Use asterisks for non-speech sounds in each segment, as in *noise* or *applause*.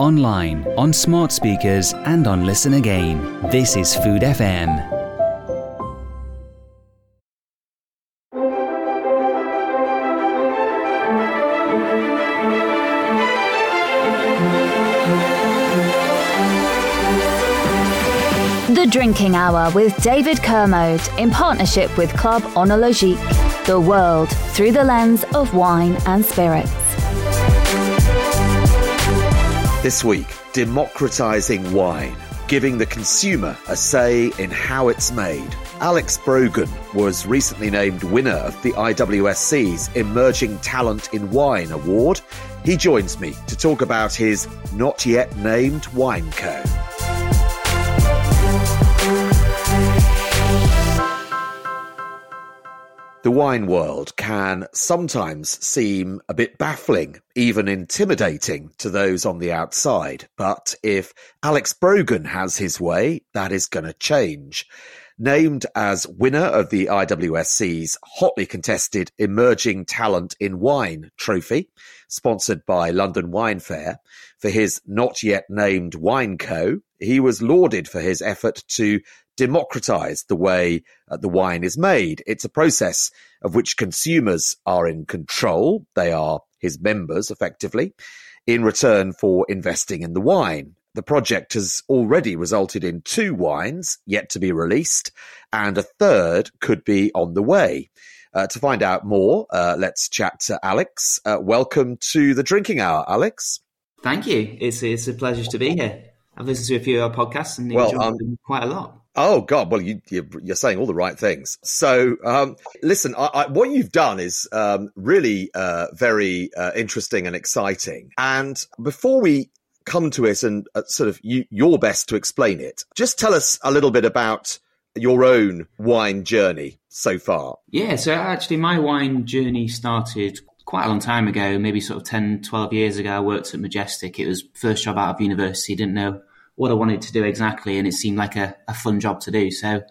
Online, on smart speakers, and on Listen Again. This is Food FM. The Drinking Hour with David Kermode in partnership with Club Oenologique. The world through the lens of wine and spirits. This week, democratizing wine, giving the consumer a say in how it's made. Alex Brogan was recently named winner of the IWSC's Emerging Talent in Wine Award. He joins me to talk about his not yet named wine co. The wine world can sometimes seem a bit baffling, even intimidating to those on the outside. But if Alex Brogan has his way, that is going to change. Named as winner of the IWSC's hotly contested Emerging Talent in Wine trophy, sponsored by London Wine Fair, for his not yet named wine co, he was lauded for his effort to democratize the way uh, the wine is made. It's a process of which consumers are in control. They are his members, effectively, in return for investing in the wine. The project has already resulted in two wines yet to be released, and a third could be on the way. Uh, to find out more, uh, let's chat to Alex. Uh, welcome to the Drinking Hour, Alex. Thank you. It's it's a pleasure to be here. I've listened to a few of our podcasts and Well, enjoyed um, them quite a lot. Oh God! Well, you, you're, you're saying all the right things. So, um, listen, I, I, what you've done is um, really uh, very uh, interesting and exciting. And before we come to it and uh, sort of you, your best to explain it, just tell us a little bit about your own wine journey so far. Yeah, so actually, my wine journey started quite a long time ago, maybe sort of 10, 12 years ago. I worked at Majestic. It was first job out of university. Didn't know what I wanted to do exactly, and it seemed like a, a fun job to do. So,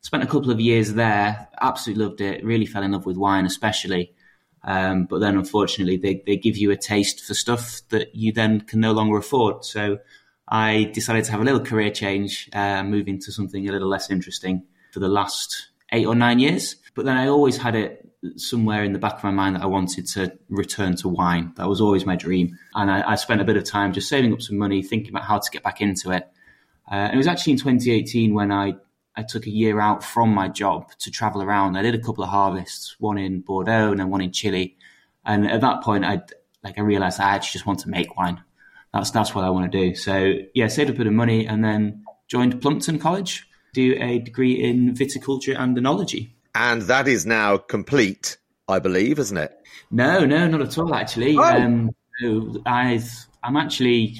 spent a couple of years there. Absolutely loved it. Really fell in love with wine, especially. Um, but then, unfortunately, they, they give you a taste for stuff that you then can no longer afford. So, I decided to have a little career change, uh, move into something a little less interesting for the last eight or nine years. But then I always had it somewhere in the back of my mind that I wanted to return to wine. That was always my dream. And I, I spent a bit of time just saving up some money, thinking about how to get back into it. Uh, and it was actually in 2018 when I, I took a year out from my job to travel around. I did a couple of harvests, one in Bordeaux and then one in Chile. And at that point, I like I realized I actually just want to make wine. That's that's what I want to do. So yeah, saved a bit of money and then joined Plumpton College, do a degree in viticulture and enology. And that is now complete, I believe, isn't it? No, no, not at all. Actually, Oh. um, I've I'm actually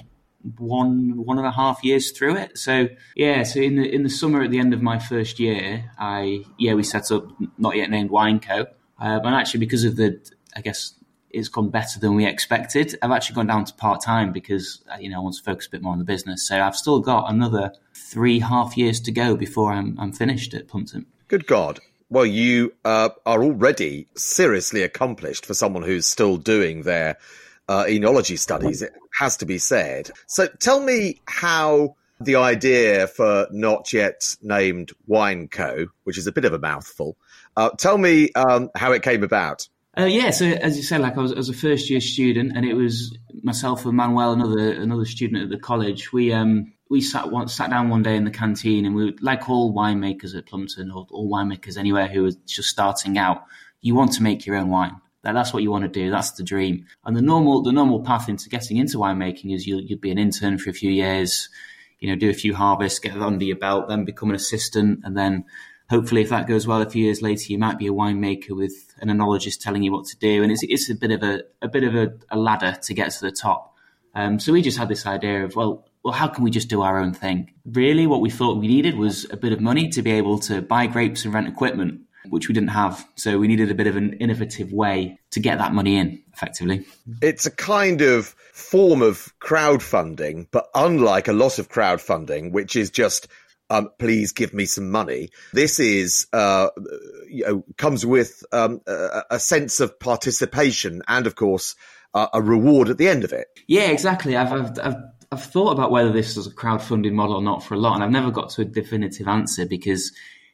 one one and a half years through it. So yeah, so in the in the summer at the end of my first year, I yeah we set up not yet named Wineco, um, and actually because of the I guess it's gone better than we expected. I've actually gone down to part time because uh, you know I want to focus a bit more on the business. So I've still got another three half years to go before I'm I'm finished at Plumpton. Good God. Well, you uh, are already seriously accomplished for someone who's still doing their uh, enology studies, it has to be said. So tell me how the idea for not yet named Wine Co., which is a bit of a mouthful, uh, tell me um, how it came about. Uh, yeah, so as you said, like I was, I was a first year student, and it was myself and Manuel, another another student at the college. We um we sat one, sat down one day in the canteen, and we were, like all winemakers at Plumpton, or all winemakers anywhere who are just starting out. You want to make your own wine. That, that's what you want to do. That's the dream. And the normal the normal path into getting into winemaking is you'll you'll be an intern for a few years, you know, do a few harvests, get under your belt, then become an assistant, and then hopefully, if that goes well, a few years later, you might be a winemaker with an enologist telling you what to do, and it's it's a bit of a a bit of a, a ladder to get to the top. Um, so we just had this idea of well, well, how can we just do our own thing? Really, what we thought we needed was a bit of money to be able to buy grapes and rent equipment, which we didn't have. So we needed a bit of an innovative way to get that money in effectively. It's a kind of form of crowdfunding, but unlike a lot of crowdfunding, which is just um, please give me some money. This is, uh, you know, comes with um, a, a, sense of participation and, of course, uh, a reward at the end of it. Yeah, exactly. I've, I've, I've, I've, thought about whether this is a crowdfunding model or not for a lot, and I've never got to a definitive answer because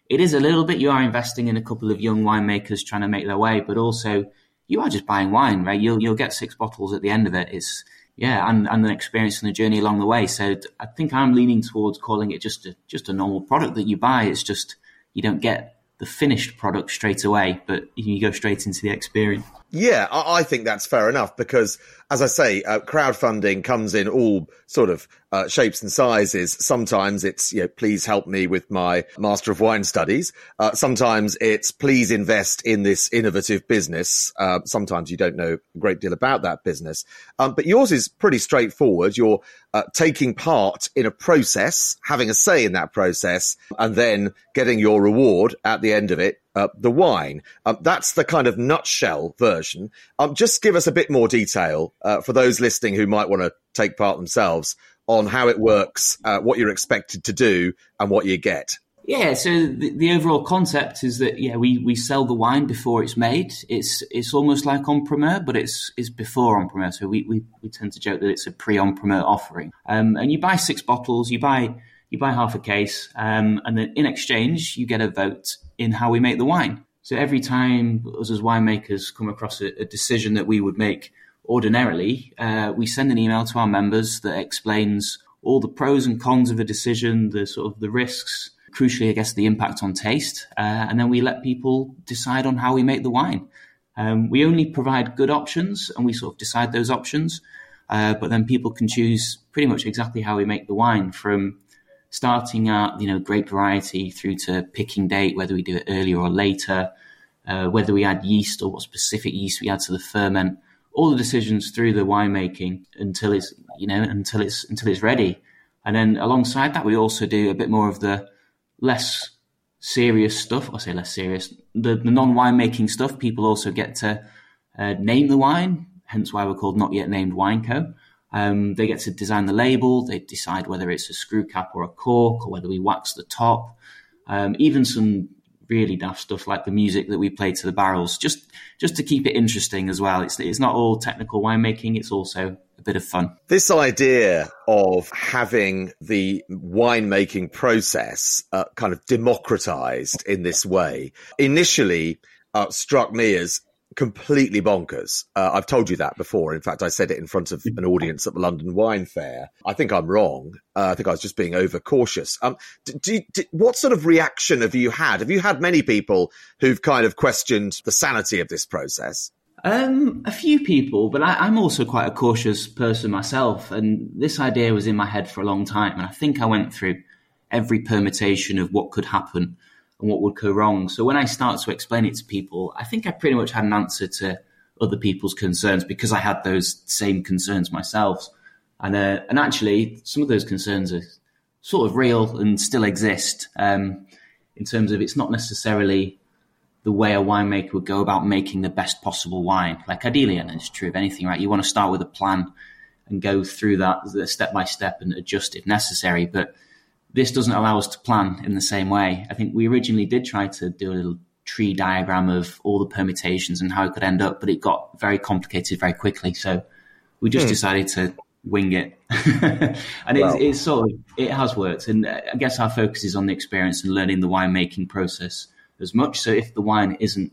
it is a little bit you are investing in a couple of young winemakers trying to make their way, but also you are just buying wine, right? You'll you'll get six bottles at the end of it. It's yeah, and, and an experience and a journey along the way. So I think I'm leaning towards calling it just a, just a normal product that you buy. It's just you don't get the finished product straight away, but you go straight into the experience. Yeah, I think that's fair enough because, as I say, uh, crowdfunding comes in all sort of uh, shapes and sizes. Sometimes it's, you know, please help me with my Master of Wine studies. Uh, sometimes it's please invest in this innovative business. Uh, sometimes you don't know a great deal about that business. Um, but yours is pretty straightforward. You're uh, taking part in a process, having a say in that process, and then getting your reward at the end of it uh, the wine. Um, that's the kind of nutshell version. Um, just give us a bit more detail uh, for those listening who might want to take part themselves on how it works, uh, what you're expected to do, and what you get. Yeah, so the, the, overall concept is that yeah, we, we sell the wine before it's made. It's it's almost like en primeur, but it's it's before en primeur. So we, we, we tend to joke that it's a pre en primeur offering. Um, and you buy six bottles, you buy you buy half a case, um, and then in exchange you get a vote in how we make the wine. So every time us as winemakers come across a, a decision that we would make ordinarily, uh, we send an email to our members that explains all the pros and cons of a decision, the sort of the risks, crucially, I guess, the impact on taste, uh, and then we let people decide on how we make the wine. Um, we only provide good options, and we sort of decide those options, uh, but then people can choose pretty much exactly how we make the wine from starting at you know grape variety through to picking date, whether we do it earlier or later, uh, whether we add yeast or what specific yeast we add to the ferment, all the decisions through the winemaking until it's you know until it's until it's ready, and then alongside that we also do a bit more of the less serious stuff. I say less serious, the, the non winemaking stuff. People also get to uh, name the wine, hence why we're called Not Yet Named Wineco. Um, they get to design the label. They decide whether it's a screw cap or a cork, or whether we wax the top. Um, even some really daft stuff like the music that we play to the barrels, just just to keep it interesting as well. It's it's not all technical winemaking; it's also a bit of fun. This idea of having the winemaking process uh, kind of democratized in this way initially uh, struck me as completely bonkers. Uh, I've told you that before. In fact, I said it in front of an *laughs* audience at the London Wine Fair. I think I'm wrong. Uh, I think I was just being overcautious. Um, do, do, what sort of reaction have you had? Have you had many people who've kind of questioned the sanity of this process? Um, a few people, but I, I'm also quite a cautious person myself. And this idea was in my head for a long time. And I think I went through every permutation of what could happen and what would go wrong. So when I start to explain it to people, I think I pretty much had an answer to other people's concerns because I had those same concerns myself. And uh, and actually, some of those concerns are sort of real and still exist. Um, in terms of it's not necessarily the way a winemaker would go about making the best possible wine. Like ideally, and it's true of anything, right? You want to start with a plan and go through that step by step and adjust if necessary. But this doesn't allow us to plan in the same way. I think we originally did try to do a little tree diagram of all the permutations and how it could end up, but it got very complicated very quickly. So we just hmm. decided to wing it, *laughs* and well. it's, it's, sort of it has worked. And I guess our focus is on the experience and learning the winemaking process as much. So if the wine isn't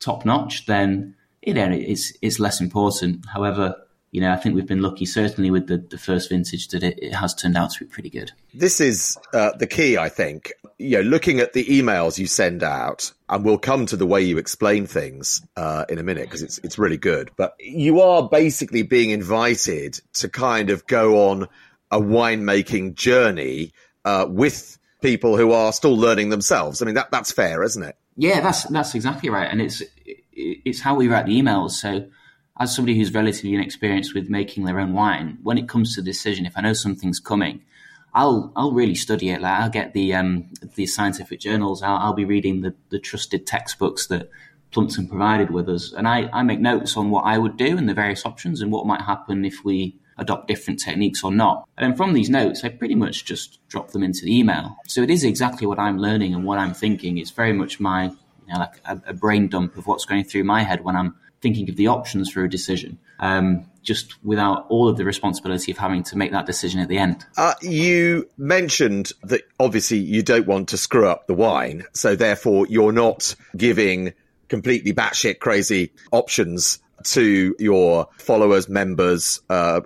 top notch, then you know, it's it's less important. However, you know, I think we've been lucky, certainly with the, the first vintage, that it, it has turned out to be pretty good. This is uh, the key, I think. You know, looking at the emails you send out, and we'll come to the way you explain things uh, in a minute because it's it's really good. But you are basically being invited to kind of go on a winemaking journey uh, with people who are still learning themselves. I mean, that that's fair, isn't it? Yeah, that's that's exactly right, and it's it's how we write the emails. So, as somebody who's relatively inexperienced with making their own wine, when it comes to the decision, if I know something's coming, I'll I'll really study it. Like I'll get the um, the scientific journals. I'll, I'll be reading the the trusted textbooks that Plumpton provided with us, and I I make notes on what I would do and the various options and what might happen if we adopt different techniques or not. And then from these notes, I pretty much just drop them into the email. So it is exactly what I'm learning and what I'm thinking. It's very much my, you know, like a, a brain dump of what's going through my head when I'm thinking of the options for a decision. Um, just without all of the responsibility of having to make that decision at the end. Uh, you mentioned that obviously you don't want to screw up the wine, so therefore you're not giving completely batshit crazy options to your followers, members, uh,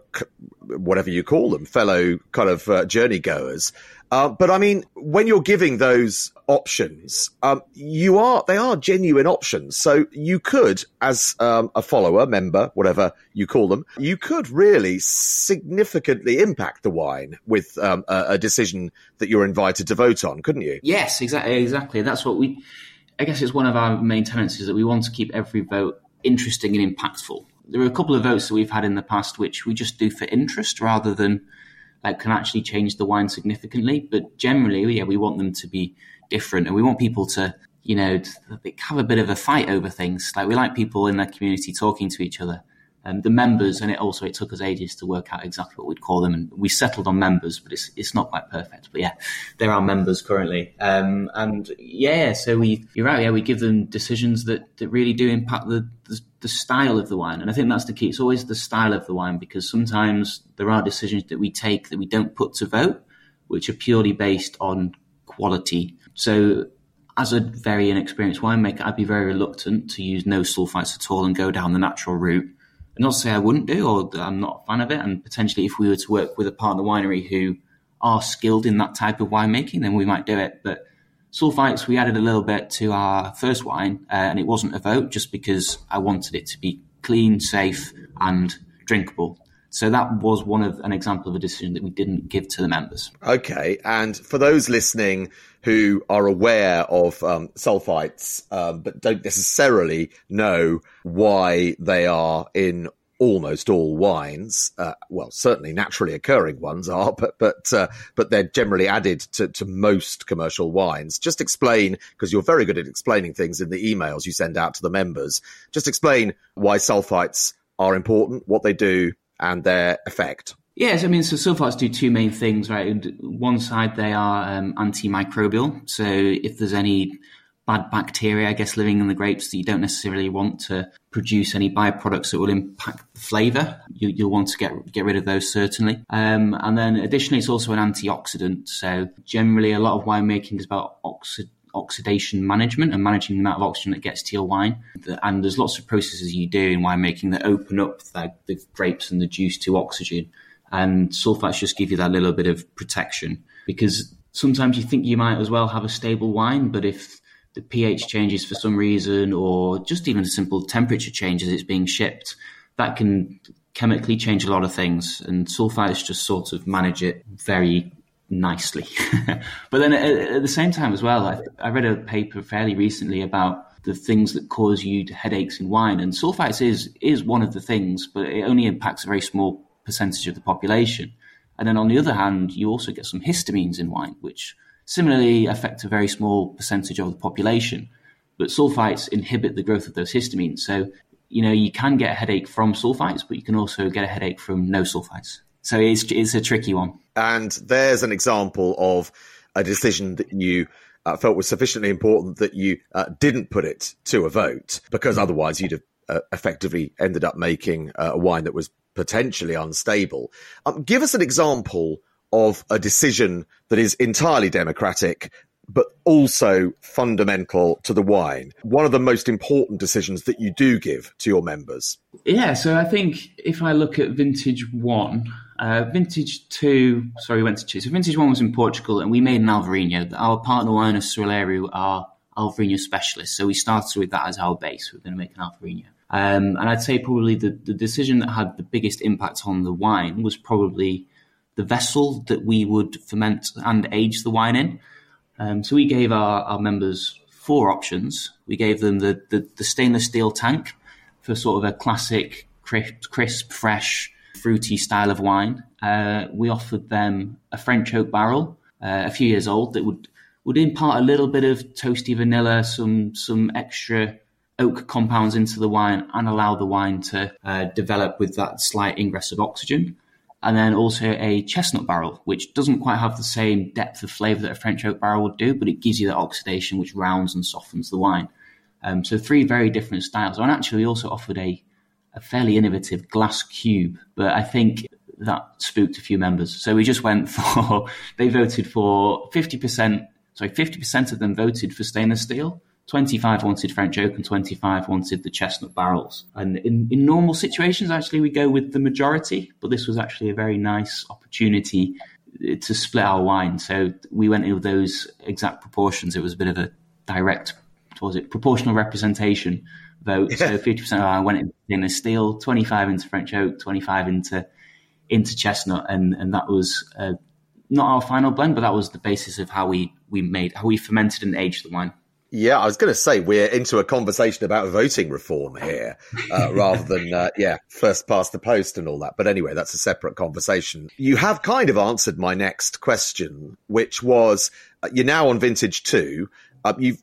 whatever you call them, fellow kind of uh, journey goers. Uh, but I mean, when you're giving those options, um, you are they are genuine options. So you could, as um, a follower, member, whatever you call them, you could really significantly impact the wine with um, a, a, decision that you're invited to vote on, couldn't you? Yes, exactly. Exactly. That's what we. I guess it's one of our main tenets is that we want to keep every vote interesting and impactful. There are a couple of votes that we've had in the past which we just do for interest rather than like can actually change the wine significantly. But generally, yeah, we want them to be different and we want people to, you know, have a bit of a fight over things. Like we like people in their community talking to each other um, the members, and it also it took us ages to work out exactly what we'd call them, and we settled on members, but it's it's not quite perfect. But yeah, there are members currently, um, and yeah, so we you're right, yeah, we give them decisions that that really do impact the, the the style of the wine, and I think that's the key. It's always the style of the wine because sometimes there are decisions that we take that we don't put to vote, which are purely based on quality. So as a very inexperienced winemaker, I'd be very reluctant to use no sulfites at all and go down the natural route not to say I wouldn't do or that I'm not a fan of it. And potentially, if we were to work with a partner winery who are skilled in that type of winemaking, then we might do it. But sulfites, we added a little bit to our first wine, uh, and it wasn't a vote just because I wanted it to be clean, safe, and drinkable. So that was one of an example of a decision that we didn't give to the members. Okay, and for those listening who are aware of um, sulfites um, but don't necessarily know why they are in almost all wines, uh, well, certainly naturally occurring ones are, but but uh, but they're generally added to, to most commercial wines. Just explain because you're very good at explaining things in the emails you send out to the members. Just explain why sulfites are important, what they do, and their effect. Yes, I mean, so sulfites do two main things, right? One side, they are um, antimicrobial. So if there's any bad bacteria, I guess, living in the grapes that you don't necessarily want to produce any byproducts that will impact the flavour, you, will want to get get rid of those certainly. Um, and then additionally, it's also an antioxidant. So generally, a lot of winemaking is about oxid oxidation management and managing the amount of oxygen that gets to your wine. And there's lots of processes you do in winemaking that open up the, the grapes and the juice to oxygen. And sulfites just give you that little bit of protection because sometimes you think you might as well have a stable wine, but if the pH changes for some reason or just even a simple temperature change as it's being shipped, that can chemically change a lot of things. And sulfites just sort of manage it very nicely. *laughs* but then at, at, the same time as well, I, I, read a paper fairly recently about the things that cause you headaches in wine, and sulfites is is one of the things, but it only impacts a very small percentage of the population. And then on the other hand, you also get some histamines in wine, which similarly affect a very small percentage of the population. But sulfites inhibit the growth of those histamines. So, you know, you can get a headache from sulfites, but you can also get a headache from no sulfites. So it's, it's a tricky one. And there's an example of a decision that you uh, felt was sufficiently important that you uh, didn't put it to a vote because otherwise you'd have uh, effectively ended up making uh, a wine that was potentially unstable. Um, give us an example of a decision that is entirely democratic, but also fundamental to the wine. One of the most important decisions that you do give to your members. Yeah, so I think if I look at vintage one, uh, vintage two, sorry, we went to two. So vintage one was in Portugal, and we made an Alvarinho. Our partner winer Soalheiro are Alvarinho specialists, so we started with that as our base. We're going to make an Alvarinho. Um, and I'd say probably the, the decision that had the biggest impact on the wine was probably the vessel that we would ferment and age the wine in. Um, so we gave our, our members four options. We gave them the, the, the stainless steel tank for sort of a classic, crisp, crisp fresh, fruity style of wine. Uh, we offered them a French oak barrel, uh, a few years old, that would would impart a little bit of toasty vanilla, some some extra oak compounds into the wine, and allow the wine to uh, develop with that slight ingress of oxygen and then also a chestnut barrel, which doesn't quite have the same depth of flavour that a French oak barrel would do, but it gives you that oxidation which rounds and softens the wine. Um, so three very different styles. And actually, we also offered a, a fairly innovative glass cube, but I think that spooked a few members. So we just went *laughs* for, they voted for 50%, sorry, 50% of them voted for stainless steel, 25 wanted French oak and 25 wanted the chestnut barrels. And in, in normal situations, actually, we go with the majority, but this was actually a very nice opportunity uh, to split our wine. So we went in with those exact proportions. It was a bit of a direct, was it, proportional representation vote. So 50% of our went in the steel, 25 into French oak, 25 into into chestnut, and and that was uh, not our final blend, but that was the basis of how we we made how we fermented and aged the wine. Yeah, I was going to say we're into a conversation about voting reform here, uh, *laughs* rather than uh, yeah, first past the post and all that. But anyway, that's a separate conversation. You have kind of answered my next question, which was uh, you're now on vintage two. Um, you've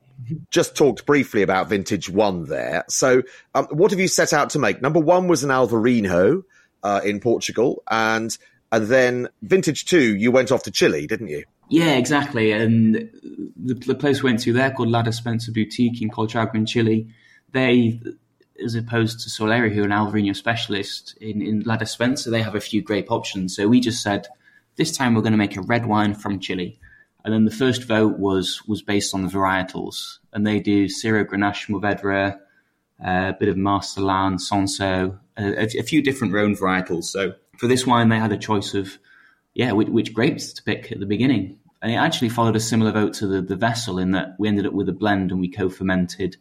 just talked briefly about vintage one there. So, um, what have you set out to make? Number one was an Alvarinho uh, in Portugal, and and then vintage two, you went off to Chile, didn't you? Yeah, exactly. And the, the place we went to there called La Despensa Boutique in Colchagua in Chile, they, as opposed to Soalheiro, who are an Alvarinho specialist, in, in La Despensa, they have a few grape options. So we just said, this time we're going to make a red wine from Chile. And then the first vote was was based on the varietals. And they do Syrah, Grenache, Mourvedre, uh, a bit of Marselan, Cinsault, a, a, few different Rhone varietals. So for this wine, they had a choice of yeah, which, which, grapes to pick at the beginning. And it actually followed a similar vote to the, the vessel in that we ended up with a blend and we co-fermented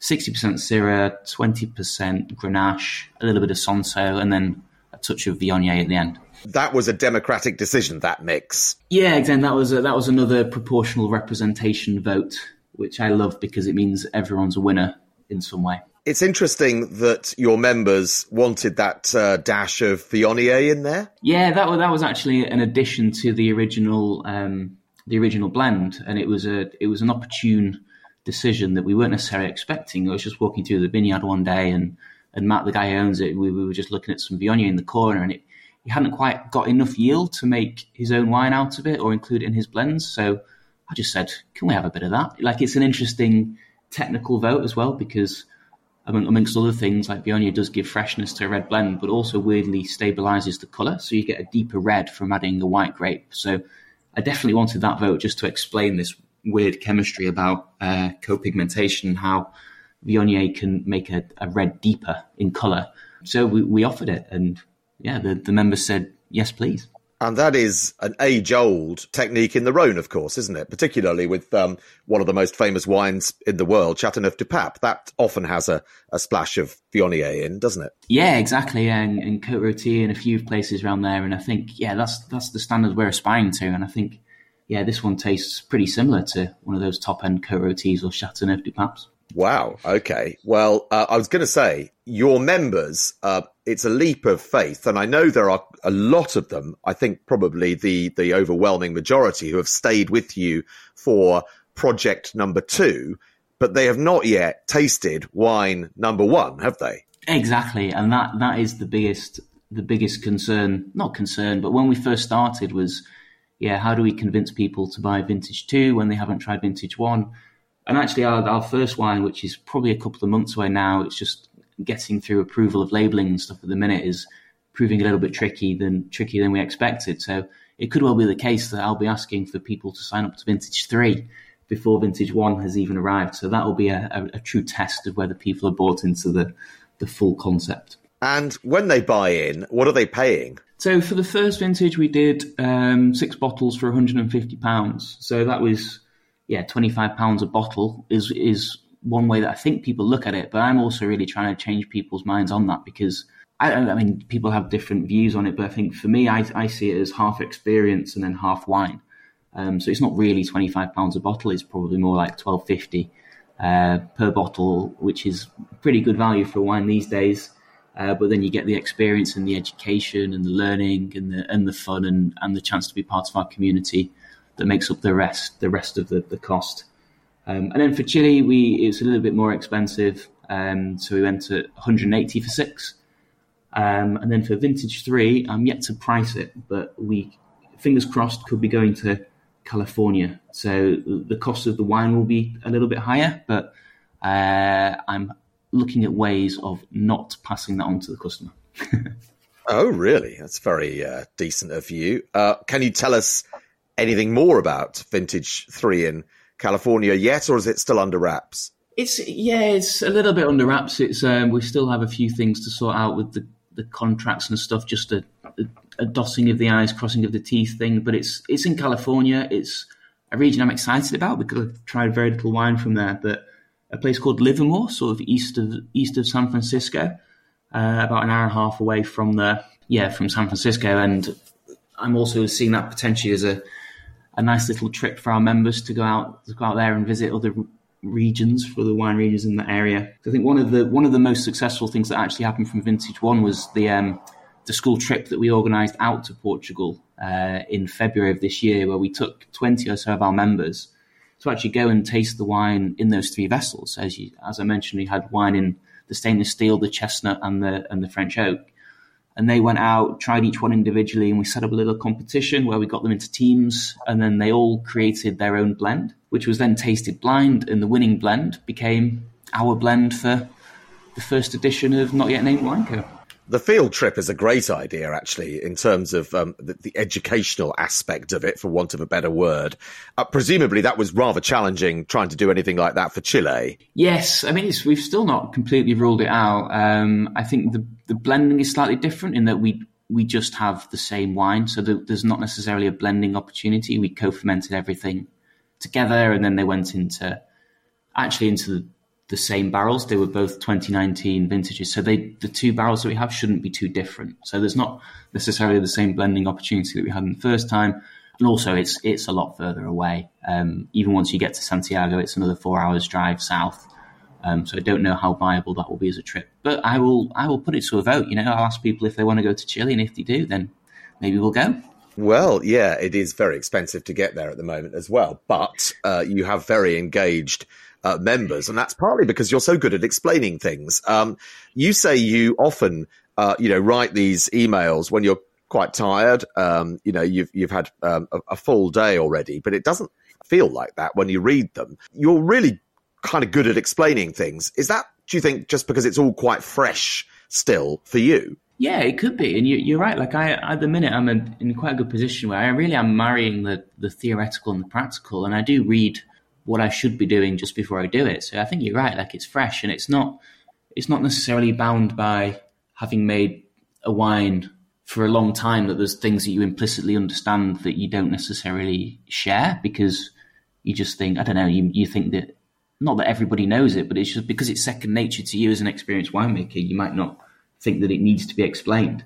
60% Syrah, 20% Grenache, a little bit of Cinsault, and then a touch of Viognier at the end. That was a democratic decision, that mix. Yeah, again, that was a, that was another proportional representation vote, which I love because it means everyone's a winner in some way. It's interesting that your members wanted that uh, dash of Viognier in there. Yeah, that was that was actually an addition to the original um, the original blend, and it was a it was an opportune decision that we weren't necessarily expecting. I was just walking through the vineyard one day, and and Matt, the guy who owns it, we, we were just looking at some Viognier in the corner, and it he hadn't quite got enough yield to make his own wine out of it or include it in his blends. So I just said, can we have a bit of that? Like it's an interesting technical vote as well because among, amongst other things, like Viognier does give freshness to a red blend, but also weirdly stabilizes the color. So you get a deeper red from adding a white grape. So I definitely wanted that vote just to explain this weird chemistry about uh, co-pigmentation and how Viognier can make a, a red deeper in color. So we, we offered it, and yeah, the, the members said, yes, please. And that is an age old technique in the Rhone, of course, isn't it? Particularly with um, one of the most famous wines in the world, Chateauneuf du Pape. That often has a, a splash of Viognier in, doesn't it? Yeah, exactly. And, and Côte Rôtie and a few places around there. And I think, yeah, that's that's the standard we're aspiring to. And I think, yeah, this one tastes pretty similar to one of those top end Côte Rôties or Chateauneuf du Papes. Wow. Okay. Well, uh, I was going to say your members. Uh, it's a leap of faith, and I know there are a lot of them. I think probably the the overwhelming majority who have stayed with you for project number two, but they have not yet tasted wine number one, have they? Exactly, and that that is the biggest the biggest concern. Not concern, but when we first started was, yeah, how do we convince people to buy vintage two when they haven't tried vintage one? And actually, our, our first wine, which is probably a couple of months away now, it's just getting through approval of labeling and stuff at the minute is proving a little bit tricky than tricky than we expected. So it could well be the case that I'll be asking for people to sign up to Vintage Three before Vintage One has even arrived. So that will be a, a, a true test of whether people are bought into the the full concept. And when they buy in, what are they paying? So for the first vintage, we did um, six bottles for 150 pounds. So that was yeah, 25 pounds a bottle is is one way that I think people look at it. But I'm also really trying to change people's minds on that because I, I mean people have different views on it. But I think for me, I, I see it as half experience and then half wine. Um, so it's not really 25 pounds a bottle. It's probably more like 12.50 uh, per bottle, which is pretty good value for wine these days. Uh, but then you get the experience and the education and the learning and the and the fun and, and the chance to be part of our community that makes up the rest the rest of the, the cost. Um, and then for Chile, we it's a little bit more expensive, um, so we went to 180 for six. Um, and then for vintage three, I'm yet to price it, but we fingers crossed could be going to California. So the cost of the wine will be a little bit higher, but uh, I'm looking at ways of not passing that on to the customer. *laughs* oh, really? That's very uh, decent of you. Uh, can you tell us anything more about Vintage 3 in California yet, or is it still under wraps? It's yeah, it's a little bit under wraps. It's um, we still have a few things to sort out with the, the contracts and stuff. Just a, a, a dotting of the i's, crossing of the teeth thing. But it's it's in California. It's a region I'm excited about because I've tried very little wine from there. But a place called Livermore, sort of east of east of San Francisco, uh, about an hour and a half away from the yeah from San Francisco, and I'm also seeing that potentially as a a nice little trip for our members to go out to go out there and visit other regions for the wine regions in the area. I think one of the one of the most successful things that actually happened from Vintage One was the um, the school trip that we organised out to Portugal uh, in February of this year, where we took twenty or so of our members to actually go and taste the wine in those three vessels. As you, as I mentioned, we had wine in the stainless steel, the chestnut, and the and the French oak. And they went out, tried each one individually, and we set up a little competition where we got them into teams, and then they all created their own blend, which was then tasted blind, and the winning blend became our blend for the first edition of Not Yet Named Wine the field trip is a great idea, actually, in terms of um, the, the, educational aspect of it, for want of a better word. Uh, presumably, that was rather challenging trying to do anything like that for Chile. Yes, I mean, we've still not completely ruled it out. Um, I think the, the blending is slightly different in that we we just have the same wine, so there's not necessarily a blending opportunity. We co-fermented everything together, and then they went into actually into the the same barrels. They were both 2019 vintages. So they, the two barrels that we have shouldn't be too different. So there's not necessarily the same blending opportunity that we had in the first time. And also it's, it's a lot further away. Um, even once you get to Santiago, it's another four hours drive south. Um, so I don't know how viable that will be as a trip, but I will, I will put it to a vote. You know, I'll ask people if they want to go to Chile and if they do, then maybe we'll go. Well, yeah, it is very expensive to get there at the moment as well, but uh, you have very engaged uh, members, and that's partly because you're so good at explaining things. Um, you say you often, uh, you know, write these emails when you're quite tired. Um, you know, you've you've had um, a, a full day already, but it doesn't feel like that when you read them. You're really kind of good at explaining things. Is that, do you think, just because it's all quite fresh still for you? Yeah, it could be, and you, are right. Like I, at the minute, I'm in, in quite a good position where I really am marrying the the theoretical and the practical, and I do read what I should be doing just before I do it. So I think you're right. Like it's fresh and it's not it's not necessarily bound by having made a wine for a long time that there's things that you implicitly understand that you don't necessarily share because you just think I don't know you you think that not that everybody knows it, but it's just because it's second nature to you as an experienced winemaker, you might not think that it needs to be explained.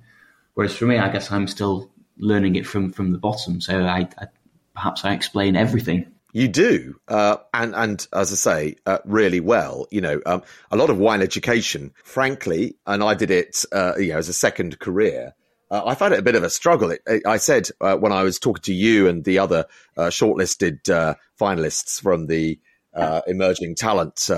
Whereas for me, I guess I'm still learning it from from the bottom. So I, I perhaps I explain everything you do, uh, and and as I say, uh, really well. You know, um, a lot of wine education, frankly, and I did it, uh, you know, as a second career. Uh, I found it a bit of a struggle. It, it, I said uh, when I was talking to you and the other uh, shortlisted finalists from the emerging talent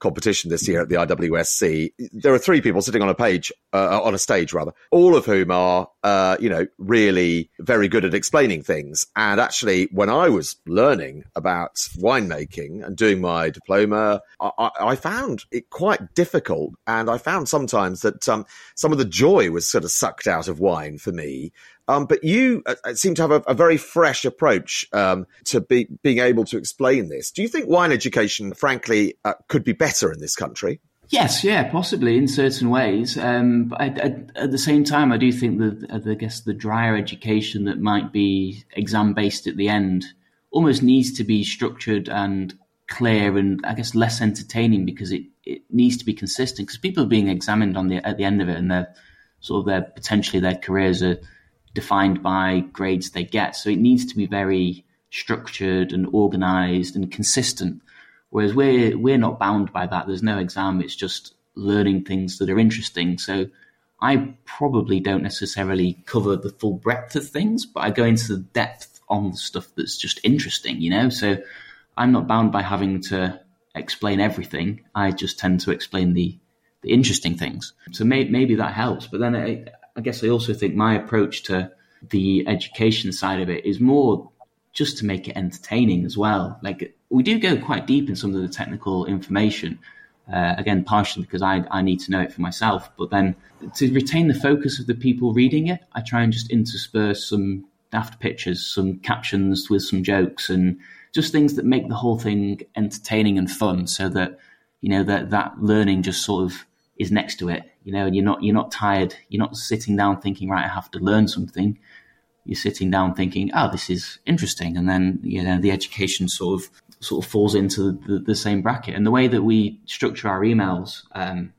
competition this year at the IWSC. There are three people sitting on a page, uh, on a stage rather, all of whom are, uh, you know, really very good at explaining things. And actually, when I was learning about winemaking and doing my diploma, I, I found it quite difficult. And I found sometimes that um, some of the joy was sort of sucked out of wine for me Um, but you uh, seem to have a, a very fresh approach um, to be, being able to explain this. Do you think wine education, frankly, uh, could be better in this country? Yes, yeah, possibly in certain ways. Um, but I, I, at the same time, I do think that I guess the drier education that might be exam based at the end almost needs to be structured and clear and I guess less entertaining because it, it needs to be consistent because people are being examined on the at the end of it and they're sort of their potentially their careers are defined by grades they get. So it needs to be very structured and organized and consistent. Whereas we're we're not bound by that. There's no exam. It's just learning things that are interesting. So I probably don't necessarily cover the full breadth of things, but I go into the depth on the stuff that's just interesting, you know? So I'm not bound by having to explain everything. I just tend to explain the the interesting things. So may, maybe that helps. But then I, I guess I also think my approach to the education side of it is more just to make it entertaining as well. Like we do go quite deep in some of the technical information. Uh, again, partially because I, I need to know it for myself, but then to retain the focus of the people reading it, I try and just intersperse some daft pictures, some captions with some jokes, and just things that make the whole thing entertaining and fun so that you know that that learning just sort of is next to it you know and you're not you're not tired. You're not sitting down thinking right i have to learn something. You're sitting down thinking oh this is interesting. And then you know the education sort of sort of falls into the, the same bracket. And the way that we structure our emails um,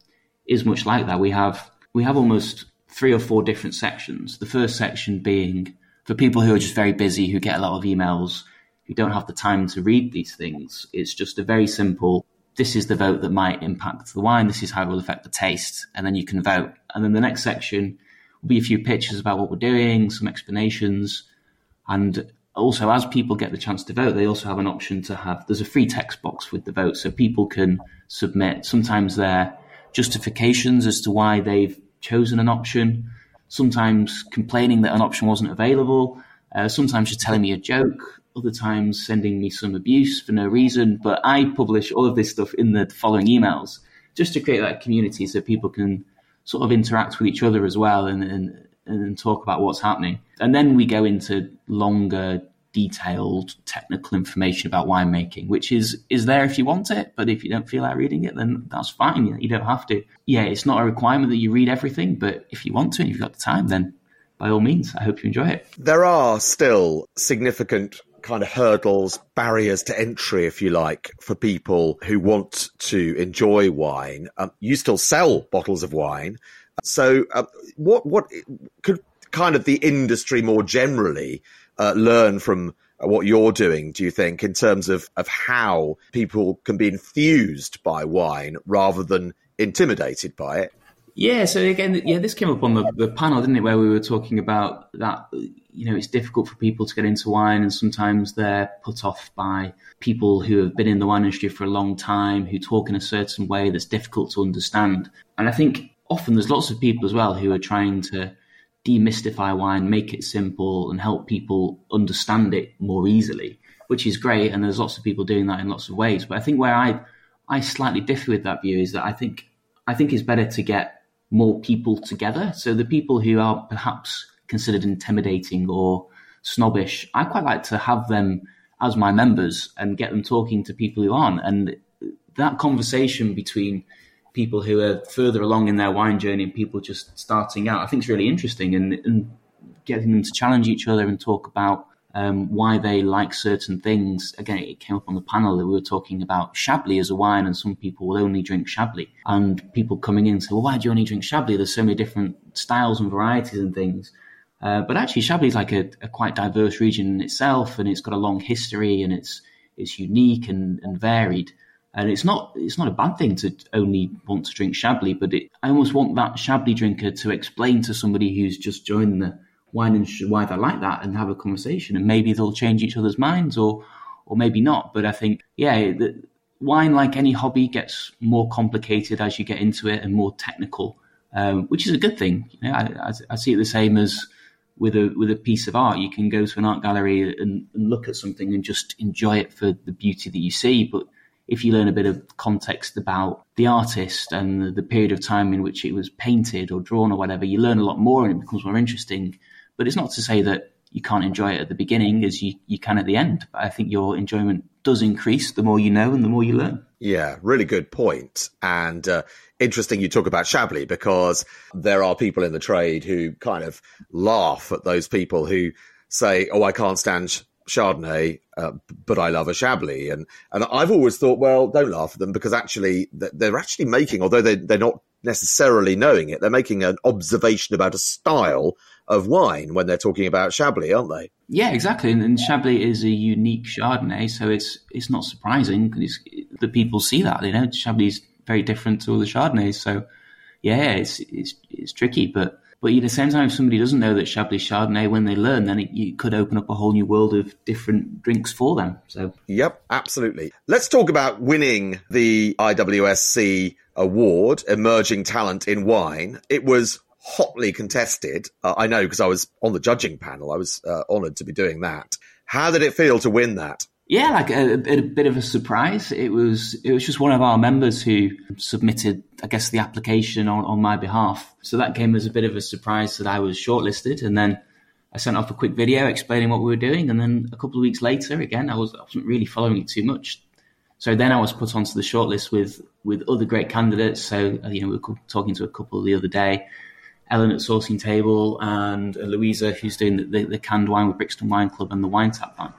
is much like that. We have we have almost three or four different sections. The first section being for people who are just very busy who get a lot of emails who don't have the time to read these things. It's just a very simple, this is the vote that might impact the wine, this is how it will affect the taste, and then you can vote. And then the next section will be a few pictures about what we're doing, some explanations, and also as people get the chance to vote, they also have an option to have there's a free text box with the vote, so people can submit. Sometimes their justifications as to why they've chosen an option, sometimes complaining that an option wasn't available, uh, sometimes just telling me a joke, other times sending me some abuse for no reason. But I publish all of this stuff in the following emails just to create that community so people can sort of interact with each other as well and, and, and talk about what's happening. And then we go into longer, detailed technical information about winemaking, which is is there if you want it, but if you don't feel like reading it, then that's fine. You don't have to. Yeah, it's not a requirement that you read everything, but if you want to and you've got the time, then by all means, I hope you enjoy it. There are still significant kind of hurdles, barriers to entry, if you like, for people who want to enjoy wine. Um, you still sell bottles of wine. So, uh, what what could kind of the industry more generally uh, learn from what you're doing? Do you think in terms of of how people can be infused by wine rather than intimidated by it? Yeah, so again, yeah, this came up on the, the panel, didn't it, where we were talking about that, you know, it's difficult for people to get into wine and sometimes they're put off by people who have been in the wine industry for a long time, who talk in a certain way that's difficult to understand. And I think often there's lots of people as well who are trying to demystify wine, make it simple and help people understand it more easily, which is great. And there's lots of people doing that in lots of ways. But I think where I, I slightly differ with that view is that I think, I think it's better to get more people together. So the people who are perhaps considered intimidating or snobbish, I quite like to have them as my members and get them talking to people who aren't. And that conversation between people who are further along in their wine journey and people just starting out, I think is really interesting and, and getting them to challenge each other and talk about um, why they like certain things. Again, it came up on the panel that we were talking about Chablis as a wine, and some people will only drink Chablis. And people coming in say, well, why do you only drink Chablis? There's so many different styles and varieties and things. Uh, but actually, Chablis is like a, a, quite diverse region in itself, and it's got a long history, and it's it's unique and, and varied. And it's not it's not a bad thing to only want to drink Chablis, but it, I almost want that Chablis drinker to explain to somebody who's just joined the wine and why they like that and have a conversation? And maybe they'll change each other's minds or or maybe not. But i think yeah the, wine like any hobby gets more complicated as you get into it and more technical um, which is a good thing. You know I, I, I, see it the same as with a with a piece of art. You can go to an art gallery and, and look at something and just enjoy it for the beauty that you see. But if you learn a bit of context about the artist and the period of time in which it was painted or drawn or whatever, you learn a lot more and it becomes more interesting But it's not to say that you can't enjoy it at the beginning as you, you can at the end. But I think your enjoyment does increase the more you know and the more you learn. Yeah, really good point. And uh, interesting you talk about Chablis because there are people in the trade who kind of laugh at those people who say, "Oh, I can't stand Chardonnay, uh, but I love a Chablis." And and I've always thought, well, don't laugh at them because actually they're actually making, although they they're not necessarily knowing it, they're making an observation about a style of wine when they're talking about Chablis, aren't they? Yeah, exactly. And, and Chablis is a unique Chardonnay, so it's it's not surprising because the people see that. You know, Chablis is very different to all the Chardonnays. So yeah, it's it's it's tricky, but but at the same time, if somebody doesn't know that Chablis Chardonnay, when they learn, then it, it, could open up a whole new world of different drinks for them. So, yep, absolutely. Let's talk about winning the IWSC award, Emerging Talent in Wine. It was hotly contested. Uh, I know because I was on the judging panel. I was uh, honoured to be doing that. How did it feel to win that? Yeah, like a, a, bit of a surprise. It was it was just one of our members who submitted, I guess, the application on, on my behalf. So that came as a bit of a surprise that I was shortlisted, and then I sent off a quick video explaining what we were doing, and then a couple of weeks later, again, I was I wasn't really following it too much. So then I was put onto the shortlist with with other great candidates. So you know, we were talking to a couple the other day, Ellen at Sourcing Table and Louisa, who's doing the, the, the canned wine with Brixton Wine Club and the Wine Tap Line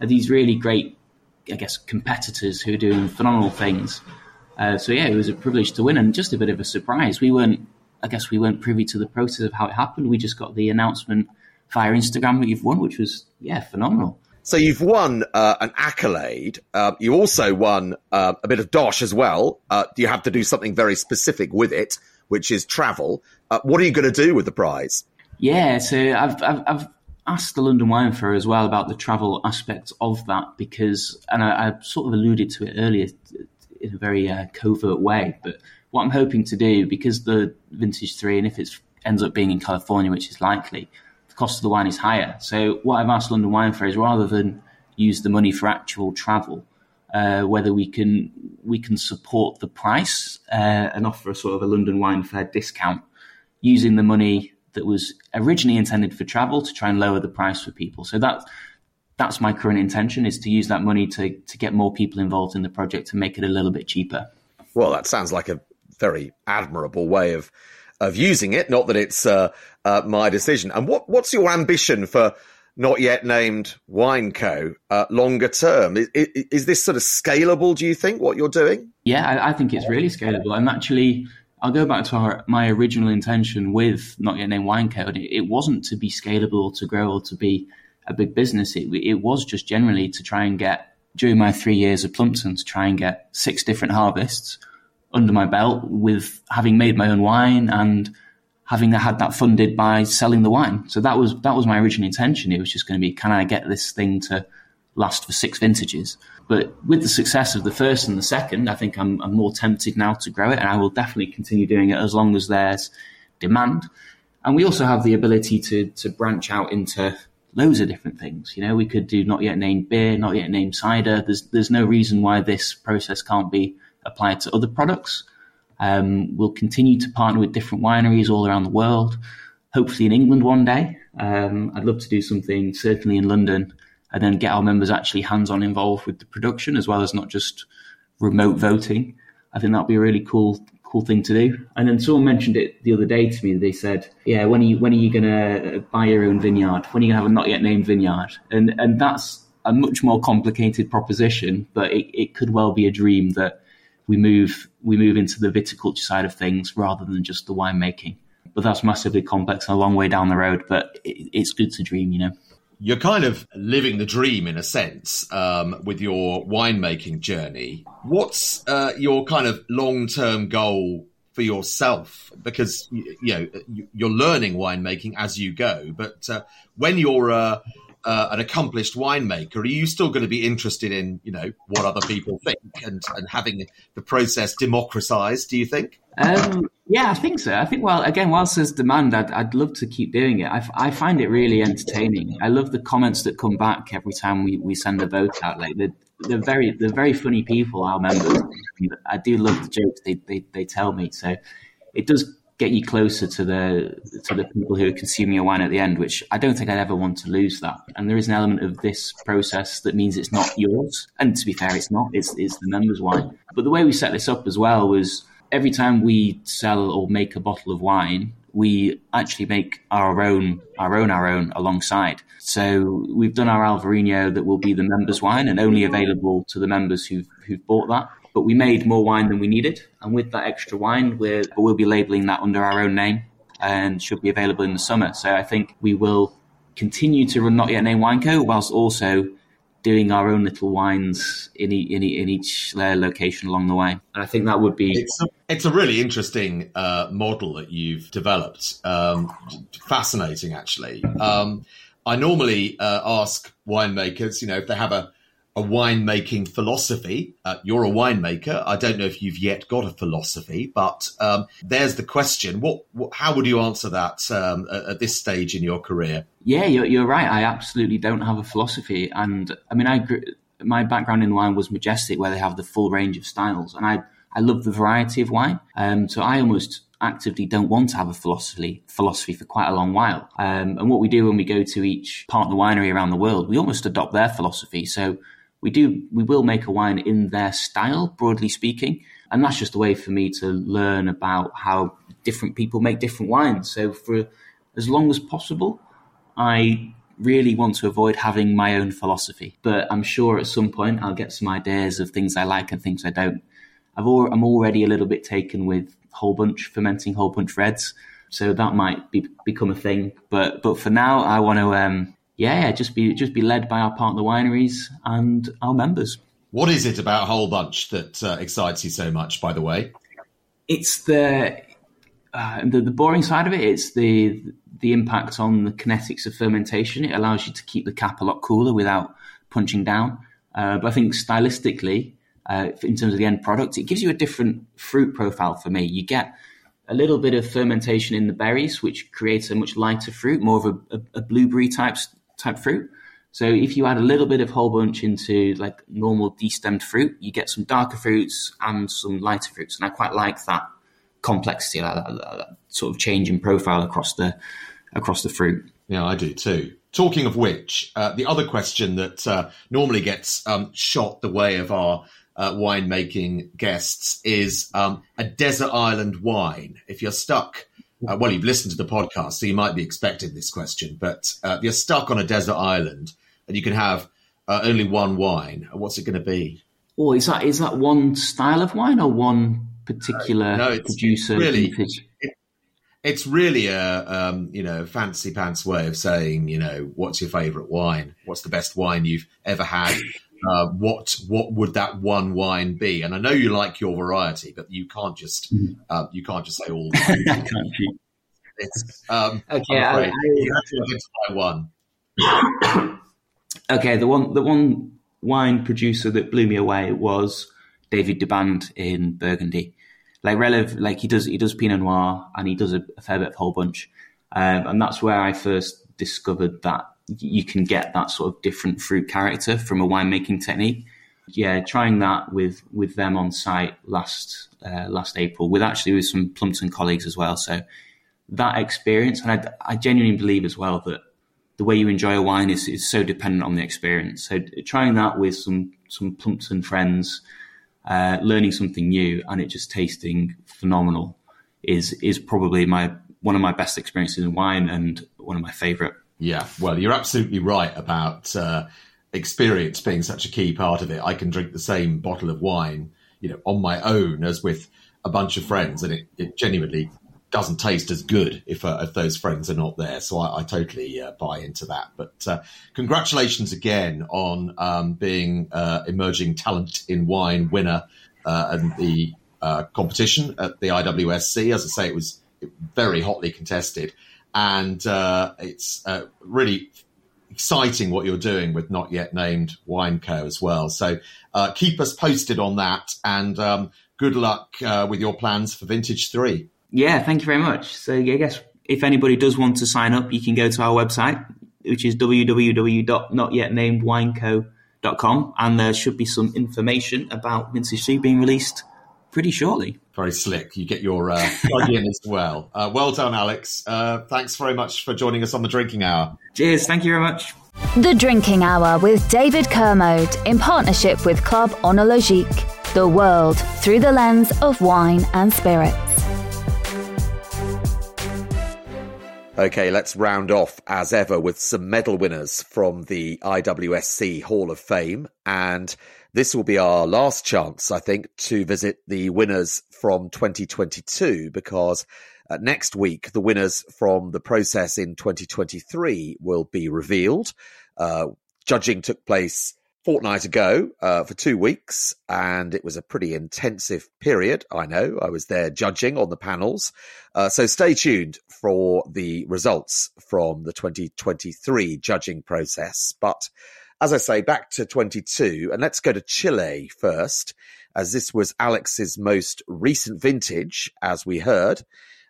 are these really great, I guess, competitors who are doing phenomenal things. Uh, so yeah, it was a privilege to win and just a bit of a surprise. We weren't, I guess, we weren't privy to the process of how it happened. We just got the announcement via Instagram that you've won, which was yeah, phenomenal. So you've won uh, an accolade. Uh, you also won uh, a bit of dosh as well. Uh, you have to do something very specific with it, which is travel. Uh, what are you going to do with the prize? Yeah, so I've, I've, I've asked the London Wine Fair as well about the travel aspect of that because, and I, I sort of alluded to it earlier in a very uh, covert way, but what I'm hoping to do because the Vintage Three, and if it ends up being in California, which is likely, the cost of the wine is higher. So what I've asked London Wine Fair is rather than use the money for actual travel, uh, whether we can we can support the price uh, and offer a sort of a London Wine Fair discount using the money that was originally intended for travel to try and lower the price for people. So that that's my current intention is to use that money to to get more people involved in the project to make it a little bit cheaper. Well, that sounds like a very admirable way of of using it. Not that it's uh, uh, my decision. And what what's your ambition for? Not yet named Wine Co, uh, longer term. Is, is, is, this sort of scalable? Do you think what you're doing? Yeah, I, I think it's really scalable. I'm actually I'll go back to our, my original intention with Not Yet Named Wine Co. It, it wasn't to be scalable, or to grow, or to be a big business. It, it was just generally to try and get, during my three years at Plumpton, to try and get six different harvests under my belt with having made my own wine and having had that funded by selling the wine. So that was that was my original intention. It was just going to be, can I get this thing to last for six vintages? But with the success of the first and the second, I think I'm, I'm, more tempted now to grow it, and I will definitely continue doing it as long as there's demand. And we also have the ability to to branch out into loads of different things. You know, we could do not yet named beer, not yet named cider. There's there's no reason why this process can't be applied to other products. Um, we'll continue to partner with different wineries all around the world. Hopefully in England one day. Um, I'd love to do something certainly in London and then get our members actually hands on involved with the production as well as not just remote voting. I think that'd be a really cool cool thing to do. And then someone mentioned it the other day to me. They said, "Yeah, when are you when are you gonna buy your own vineyard? When are you gonna have a not yet named vineyard?" And and that's a much more complicated proposition, but it, it could well be a dream that we move we move into the viticulture side of things rather than just the winemaking. But that's massively complex and a long way down the road. But it, it's good to dream, you know you're kind of living the dream in a sense um, with your winemaking journey. What's uh, your kind of long term goal for yourself? Because you know you're learning winemaking as you go, but uh, when you're uh, uh, an accomplished winemaker, are you still going to be interested in you know what other people think and and having the process democratized? Do you think? Um, yeah, I think so. I think, well, again, whilst there's demand, I'd, I'd love to keep doing it. I, I find it really entertaining. I love the comments that come back every time we, we send a vote out. Like, they're, they're very they're very funny people, our members. I do love the jokes they, they, they tell me. So it does get you closer to the to the people who are consuming your wine at the end, which I don't think I'd ever want to lose that. And there is an element of this process that means it's not yours. And to be fair, it's not. It's it's the members' wine. But the way we set this up as well was every time we sell or make a bottle of wine, we actually make our own, our own, our own alongside. So we've done our Alvarinho that will be the members' wine and only available to the members who've who've bought that. But we made more wine than we needed, and with that extra wine, we're, we'll be labeling that under our own name and should be available in the summer. So I think we will continue to run Not Yet Named Wine Co. whilst also doing our own little wines in, e- in, e- in each uh, location along the way. And I think that would be. It's a, it's a really interesting uh, model that you've developed. Um, fascinating, actually. Um, I normally uh, ask winemakers, you know, if they have a, a winemaking philosophy. Uh, you're a winemaker. I don't know if you've yet got a philosophy, but um, there's the question. What, what, How would you answer that um, at, at, this stage in your career? Yeah, you're, you're, right. I absolutely don't have a philosophy, and I mean, I my background in wine was majestic, where they have the full range of styles, and I I love the variety of wine. Um, so I almost actively don't want to have a philosophy philosophy for quite a long while. Um, and what we do when we go to each partner winery around the world, we almost adopt their philosophy. So we do we will make a wine in their style, broadly speaking, and that's just a way for me to learn about how different people make different wines. So for as long as possible, I really want to avoid having my own philosophy. But I'm sure at some point I'll get some ideas of things I like and things I don't. I've al- I'm already a little bit taken with whole bunch fermenting whole bunch reds, so that might be, become a thing. But but for now, I want to um, yeah, just be just be led by our partner wineries and our members. What is it about Whole Bunch that uh, excites you so much? By the way, it's the, uh, the the boring side of it. It's the the impact on the kinetics of fermentation. It allows you to keep the cap a lot cooler without punching down. Uh, but I think stylistically, uh, in terms of the end product, it gives you a different fruit profile for me. You get a little bit of fermentation in the berries, which creates a much lighter fruit, more of a, a, a blueberry type type fruit. So if you add a little bit of whole bunch into like normal destemmed fruit, you get some darker fruits and some lighter fruits, and I quite like that complexity, that, that, that sort of change in profile across the across the fruit. Yeah, I do too. Talking of which, uh, the other question that uh, normally gets um, shot the way of our uh, winemaking guests is um, a desert island wine. If you're stuck uh, well, you've listened to the podcast, so you might be expecting this question. But uh, you're stuck on a desert island, and you can have uh, only one wine. What's it going to be? Oh, is that is that one style of wine or one particular no, it's, producer? It's really, it, it's really a um, you know fancy pants way of saying you know what's your favourite wine? What's the best wine you've ever had? Uh, what what would that one wine be? And I know you like your variety, but you can't just mm-hmm. uh, you can't just say all. *laughs* it's, um, okay, I, I, you have to identify one. *coughs* okay, the one the one wine producer that blew me away was David Duband in Burgundy. Like relative, like he does he does Pinot Noir and he does a, a fair bit of whole bunch, um, and that's where I first discovered that you can get that sort of different fruit character from a winemaking technique. Yeah, trying that with with them on site last uh, last April, with actually with some Plumpton colleagues as well. So that experience, and I, I genuinely believe as well that the way you enjoy a wine is, is so dependent on the experience. So trying that with some some Plumpton friends, uh, learning something new, and it just tasting phenomenal is is probably my one of my best experiences in wine and one of my favorite. Yeah, well, you're absolutely right about uh, experience being such a key part of it. I can drink the same bottle of wine, you know, on my own as with a bunch of friends, and it, it genuinely doesn't taste as good if, uh, if those friends are not there. So I, I totally uh, buy into that. But uh, congratulations again on um, being uh, emerging talent in wine winner uh, and the uh, competition at the IWSC. As I say, it was very hotly contested and uh, it's uh, really exciting what you're doing with Not Yet Named Wine Co. as well. So uh, keep us posted on that, and um, good luck uh, with your plans for Vintage Three. Yeah, thank you very much. So I guess if anybody does want to sign up, you can go to our website, which is www.notyetnamedwineco.com, and there should be some information about Vintage Three being released pretty shortly. Very slick. You get your uh, plug in as well. Uh, well done, Alex. Uh, thanks very much for joining us on the Drinking Hour. Cheers. Thank you very much. The Drinking Hour with David Kermode in partnership with Club Oenologique. The world through the lens of wine and spirits. Okay, let's round off as ever with some medal winners from the IWSC Hall of Fame. And this will be our last chance, I think, to visit the winners from 2022 because uh, next week, the winners from the process in 2023 will be revealed. Uh, judging took place fortnight ago uh, for two weeks, and it was a pretty intensive period. I know I was there judging on the panels. Uh, so stay tuned for the results from the 2023 judging process. But as I say, back to 22, and let's go to Chile first, as this was Alex's most recent vintage, as we heard.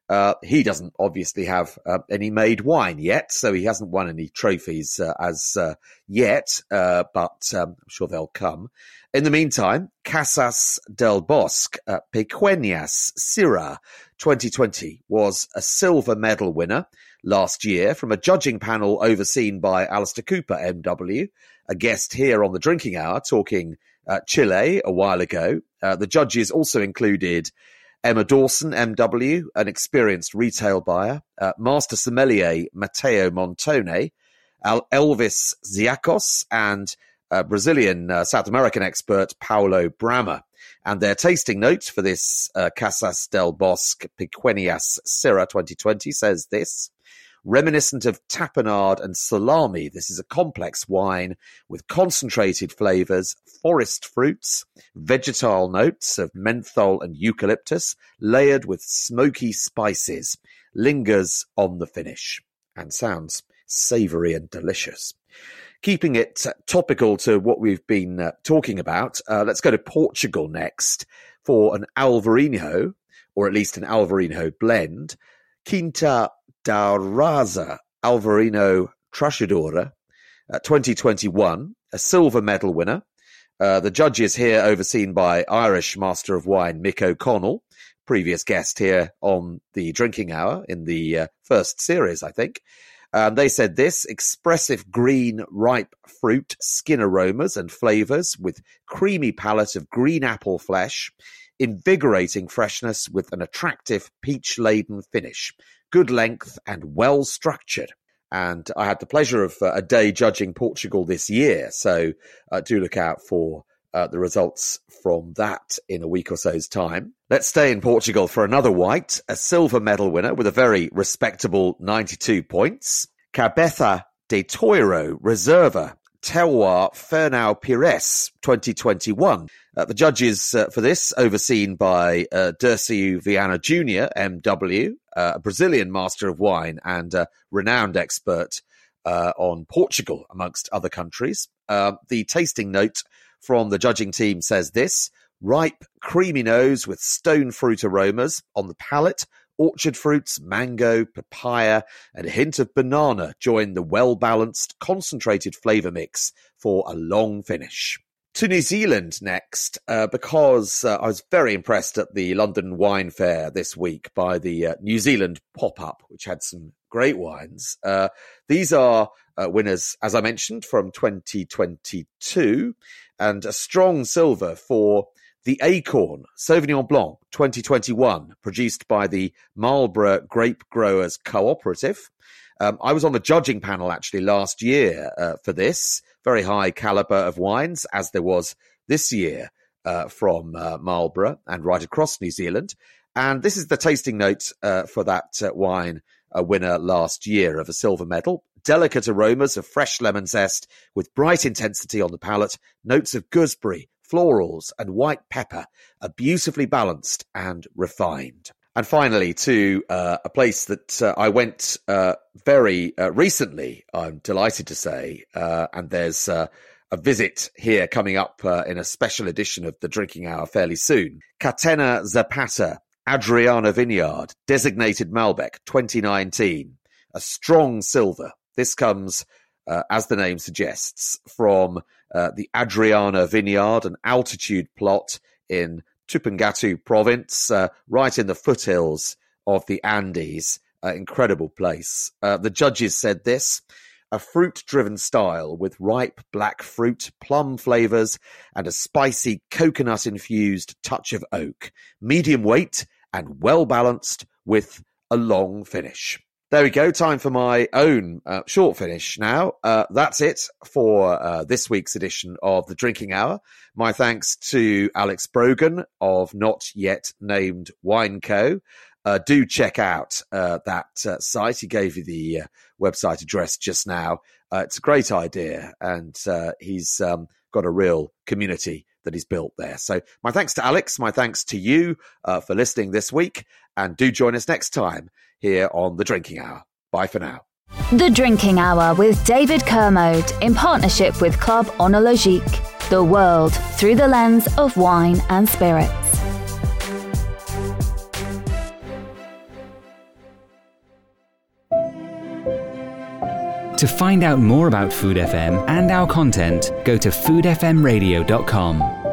Uh, he doesn't obviously have uh, any made wine yet, so he hasn't won any trophies uh, as uh, yet, uh, but um, I'm sure they'll come. In the meantime, Casas del Bosque, uh, Pequeñas Syrah 2020 was a silver medal winner last year from a judging panel overseen by Alistair Cooper, MW, a guest here on the Drinking Hour talking Chile a while ago. the judges also included Emma Dawson, MW, an experienced retail buyer, uh, Master Sommelier Matteo Montone, Al- Elvis Ziakos, and uh, Brazilian uh, South American expert Paulo Brama. And their tasting note for this uh, Casas del Bosque Pequeñas Syrah 2020 says this Reminiscent of tapenade and salami, this is a complex wine with concentrated flavors, forest fruits, vegetal notes of menthol and eucalyptus, layered with smoky spices, lingers on the finish, and sounds savory and delicious. Keeping it topical to what we've been uh, talking about, uh, let's go to Portugal next for an Alvarinho, or at least an Alvarinho blend. Quinta da Raza Alvarinho Trajadura, uh, 2021, a silver medal winner. Uh, the judges here overseen by Irish Master of Wine Mick O'Connell, previous guest here on the Drinking Hour in the uh, first series, I think. Um, they said this expressive green, ripe fruit, skin aromas and flavors with creamy palate of green apple flesh, invigorating freshness with an attractive peach laden finish, good length and well structured. And I had the pleasure of uh, a day judging Portugal this year. So uh, do look out for uh, the results from that in a week or so's time. Let's stay in Portugal for another white, a silver medal winner with a very respectable 92 points. Cabeça de Toiro Reserva Terroir Fernão Pires 2021. Uh, the judges uh, for this, overseen by uh, Dirceu Viana Jr., MW, uh, a Brazilian master of wine and a renowned expert uh, on Portugal, amongst other countries. Uh, the tasting note from the judging team says this ripe, creamy nose with stone fruit aromas on the palate. Orchard fruits, mango, papaya, and a hint of banana join the well balanced, concentrated flavour mix for a long finish to New Zealand next uh, because uh, I was very impressed at the London Wine Fair this week by the uh, New Zealand pop up, which had some great wines. Uh, these are uh, winners, as I mentioned, from 2022 and a strong silver for the Acorn Sauvignon Blanc 2021, produced by the Marlborough Grape Growers Cooperative. Um, I was on the judging panel actually last year uh, for this very high caliber of wines, as there was this year uh, from uh, Marlborough and right across New Zealand. And this is the tasting note uh, for that uh, wine winner last year of a silver medal. Delicate aromas of fresh lemon zest with bright intensity on the palate, notes of gooseberry, florals, and white pepper are beautifully balanced and refined. And finally, to uh, a place that uh, I went uh, very uh, recently, I'm delighted to say, uh, and there's uh, a visit here coming up in a special edition of the Drinking Hour fairly soon. Catena Zapata, Adrianna Vineyard, designated Malbec 2019, a strong silver. This comes, as the name suggests, from the Adrianna Vineyard, an altitude plot in Tupungato province, uh, right in the foothills of the Andes. Uh, incredible place. Uh, the judges said this a fruit driven style with ripe black fruit, plum flavors, and a spicy coconut infused touch of oak. Medium weight and well balanced with a long finish. There we go. Time for my own uh, short finish now. Uh, that's it for uh, this week's edition of the Drinking Hour. My thanks to Alex Brogan of Not Yet Named Wine Co. Uh, do check out uh, that uh, site. He gave you the website address just now. it's a great idea, and he's um, got a real community that he's built there. So, my thanks to Alex. My thanks to you for listening this week, and do join us next time here on The Drinking Hour. Bye for now. The Drinking Hour with David Kermode in partnership with Club Oenologique, the world through the lens of wine and spirits. To find out more about Food FM and our content, go to foodfmradio.com.